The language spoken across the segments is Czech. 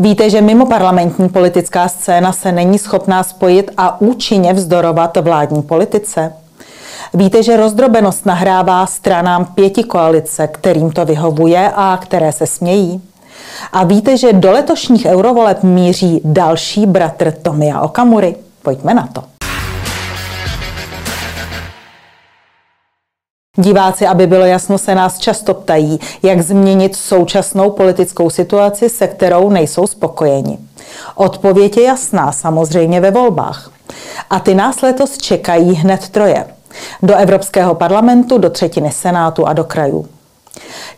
Víte, že mimo parlamentní politická scéna se není schopná spojit a účinně vzdorovat vládní politice? Víte, že rozdrobenost nahrává stranám pěti koalice, kterým to vyhovuje a které se smějí? A víte, že do letošních eurovoleb míří další bratr Tomia Okamury? Pojďme na to. Diváci, aby bylo jasno, se nás často ptají, jak změnit současnou politickou situaci, se kterou nejsou spokojeni. Odpověď je jasná, samozřejmě ve volbách. A ty nás letos čekají hned troje. Do Evropského parlamentu, do třetiny Senátu a do krajů.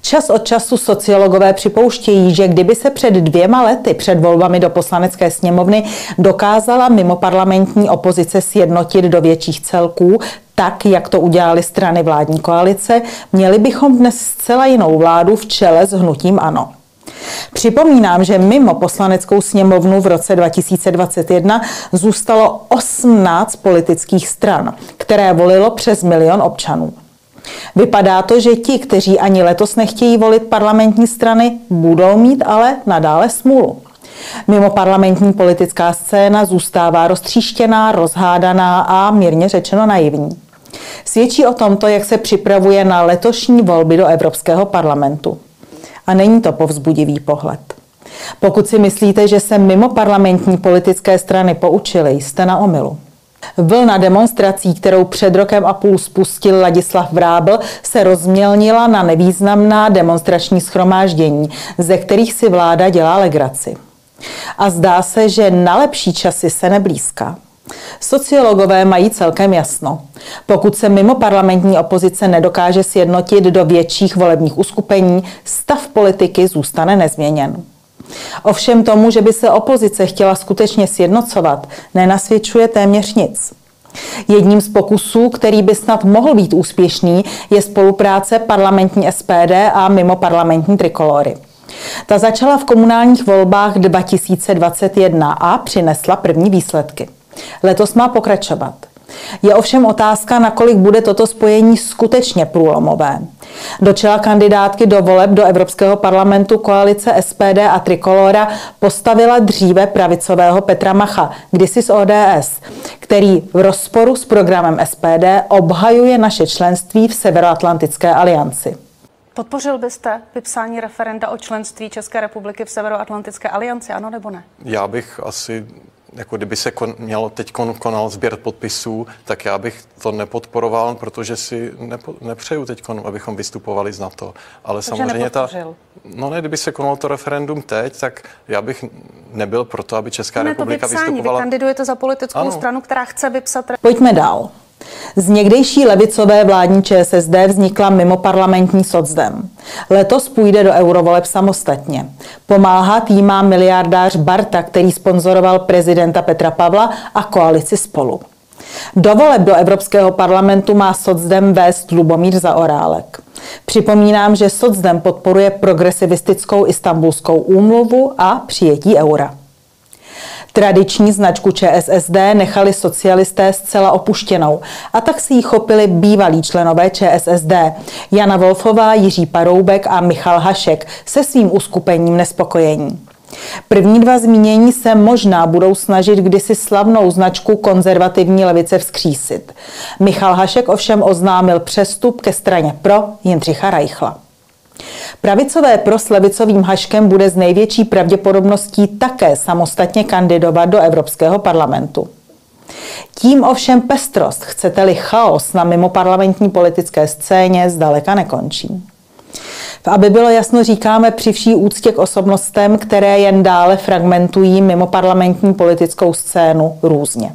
Čas od času sociologové připouštějí, že kdyby se před dvěma lety před volbami do poslanecké sněmovny dokázala mimo parlamentní opozice sjednotit do větších celků, tak, jak to udělali strany vládní koalice, měli bychom dnes zcela jinou vládu v čele s hnutím ANO. Připomínám, že mimo poslaneckou sněmovnu v roce 2021 zůstalo 18 politických stran, které volilo přes milion občanů. Vypadá to, že ti, kteří ani letos nechtějí volit parlamentní strany, budou mít ale nadále smůlu. Mimo parlamentní politická scéna zůstává roztříštěná, rozhádaná a mírně řečeno naivní. Svědčí o tomto, jak se připravuje na letošní volby do Evropského parlamentu. A není to povzbudivý pohled. Pokud si myslíte, že se mimo parlamentní politické strany poučili, jste na omilu. Vlna demonstrací, kterou před rokem a půl spustil Ladislav Vrábl, se rozmělnila na nevýznamná demonstrační schromáždění, ze kterých si vláda dělá legraci. A zdá se, že na lepší časy se neblízká. Sociologové mají celkem jasno. Pokud se mimo parlamentní opozice nedokáže sjednotit do větších volebních uskupení, stav politiky zůstane nezměněn. Ovšem tomu, že by se opozice chtěla skutečně sjednocovat, nenasvědčuje téměř nic. Jedním z pokusů, který by snad mohl být úspěšný, je spolupráce parlamentní SPD a mimo parlamentní trikolory. Ta začala v komunálních volbách 2021 a přinesla první výsledky. Letos má pokračovat. Je ovšem otázka, nakolik bude toto spojení skutečně průlomové. Do čela kandidátky do voleb do Evropského parlamentu koalice SPD a Trikolora postavila dříve pravicového Petra Macha, kdysi z ODS, který v rozporu s programem SPD obhajuje naše členství v Severoatlantické alianci. Podpořil byste vypsání referenda o členství České republiky v Severoatlantické alianci, ano nebo ne? Já bych asi jako kdyby se kon, mělo teď kon, konal sběr podpisů, tak já bych to nepodporoval, protože si nepo, nepřeju teď, abychom vystupovali z NATO. Ale Takže samozřejmě ta... No ne, kdyby se konalo to referendum teď, tak já bych nebyl proto, aby Česká ne, republika to vypsání. vystupovala. Vy kandidujete za politickou ano. stranu, která chce vypsat... Pojďme dál. Z někdejší levicové vládní ČSSD vznikla mimo parlamentní socdem. Letos půjde do eurovoleb samostatně. Pomáhat jí má miliardář Barta, který sponzoroval prezidenta Petra Pavla a koalici spolu. Do voleb do Evropského parlamentu má socdem vést Lubomír Zaorálek. Připomínám, že socdem podporuje progresivistickou istambulskou úmluvu a přijetí eura. Tradiční značku ČSSD nechali socialisté zcela opuštěnou a tak si ji chopili bývalí členové ČSSD Jana Wolfová, Jiří Paroubek a Michal Hašek se svým uskupením nespokojení. První dva zmínění se možná budou snažit kdysi slavnou značku konzervativní levice vzkřísit. Michal Hašek ovšem oznámil přestup ke straně pro Jindřicha Reichla. Pravicové pro s levicovým haškem bude z největší pravděpodobností také samostatně kandidovat do Evropského parlamentu. Tím ovšem pestrost, chcete-li chaos na mimoparlamentní politické scéně, zdaleka nekončí. Aby bylo jasno, říkáme při vší úctě k osobnostem, které jen dále fragmentují mimoparlamentní politickou scénu různě.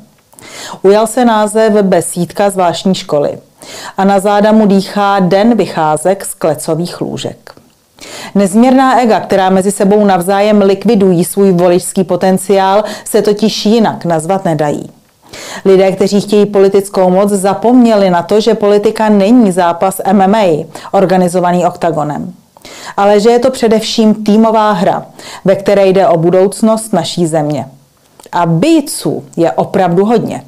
Ujal se název Besídka zvláštní školy a na záda mu dýchá den vycházek z klecových lůžek. Nezměrná ega, která mezi sebou navzájem likvidují svůj voličský potenciál, se totiž jinak nazvat nedají. Lidé, kteří chtějí politickou moc, zapomněli na to, že politika není zápas MMA, organizovaný oktagonem. Ale že je to především týmová hra, ve které jde o budoucnost naší země. A bíců je opravdu hodně.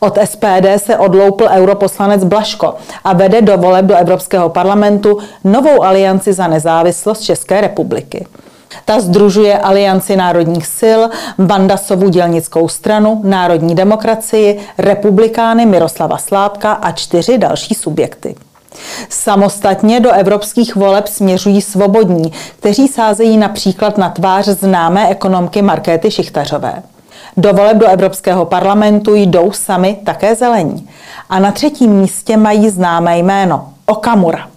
Od SPD se odloupil europoslanec Blaško a vede do voleb do Evropského parlamentu novou alianci za nezávislost České republiky. Ta združuje Alianci národních sil, Bandasovu dělnickou stranu, Národní demokracii, republikány Miroslava Sládka a čtyři další subjekty. Samostatně do evropských voleb směřují svobodní, kteří sázejí například na tvář známé ekonomky Markéty Šichtařové. Do voleb do Evropského parlamentu jdou sami také zelení. A na třetím místě mají známé jméno Okamura.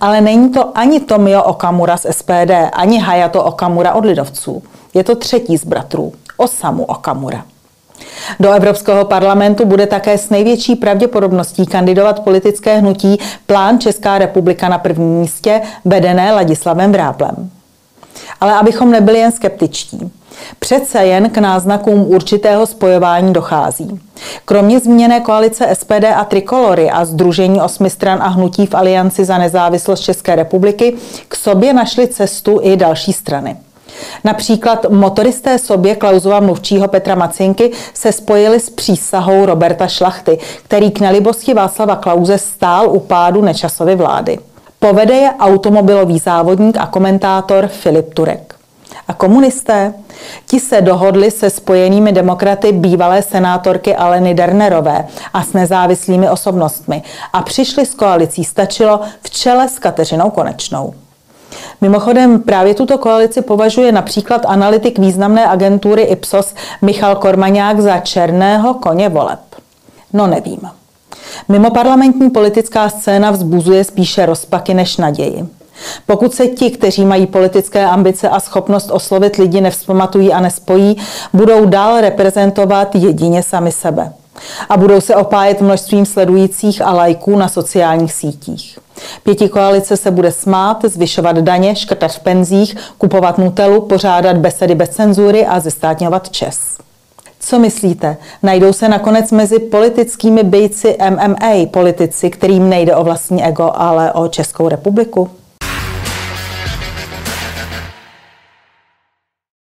Ale není to ani Tomio Okamura z SPD, ani Hayato Okamura od lidovců. Je to třetí z bratrů, Osamu Okamura. Do Evropského parlamentu bude také s největší pravděpodobností kandidovat politické hnutí Plán Česká republika na prvním místě, vedené Ladislavem Vráblem. Ale abychom nebyli jen skeptičtí. Přece jen k náznakům určitého spojování dochází. Kromě zmíněné koalice SPD a Trikolory a Združení osmi stran a hnutí v Alianci za nezávislost České republiky k sobě našly cestu i další strany. Například motoristé sobě Klauzova mluvčího Petra Macinky se spojili s přísahou Roberta Šlachty, který k nelibosti Václava Klauze stál u pádu nečasovy vlády. Povede je automobilový závodník a komentátor Filip Turek. A komunisté? Ti se dohodli se spojenými demokraty bývalé senátorky Aleny Dernerové a s nezávislými osobnostmi a přišli s koalicí stačilo v čele s Kateřinou Konečnou. Mimochodem právě tuto koalici považuje například analytik významné agentury Ipsos Michal Kormaňák za černého koně voleb. No nevím. Mimo parlamentní politická scéna vzbuzuje spíše rozpaky než naději. Pokud se ti, kteří mají politické ambice a schopnost oslovit lidi, nevzpamatují a nespojí, budou dál reprezentovat jedině sami sebe. A budou se opájet množstvím sledujících a lajků na sociálních sítích. Pěti koalice se bude smát, zvyšovat daně, škrtat v penzích, kupovat nutelu, pořádat besedy bez cenzury a zestátňovat čes. Co myslíte? Najdou se nakonec mezi politickými bejci MMA politici, kterým nejde o vlastní ego, ale o Českou republiku?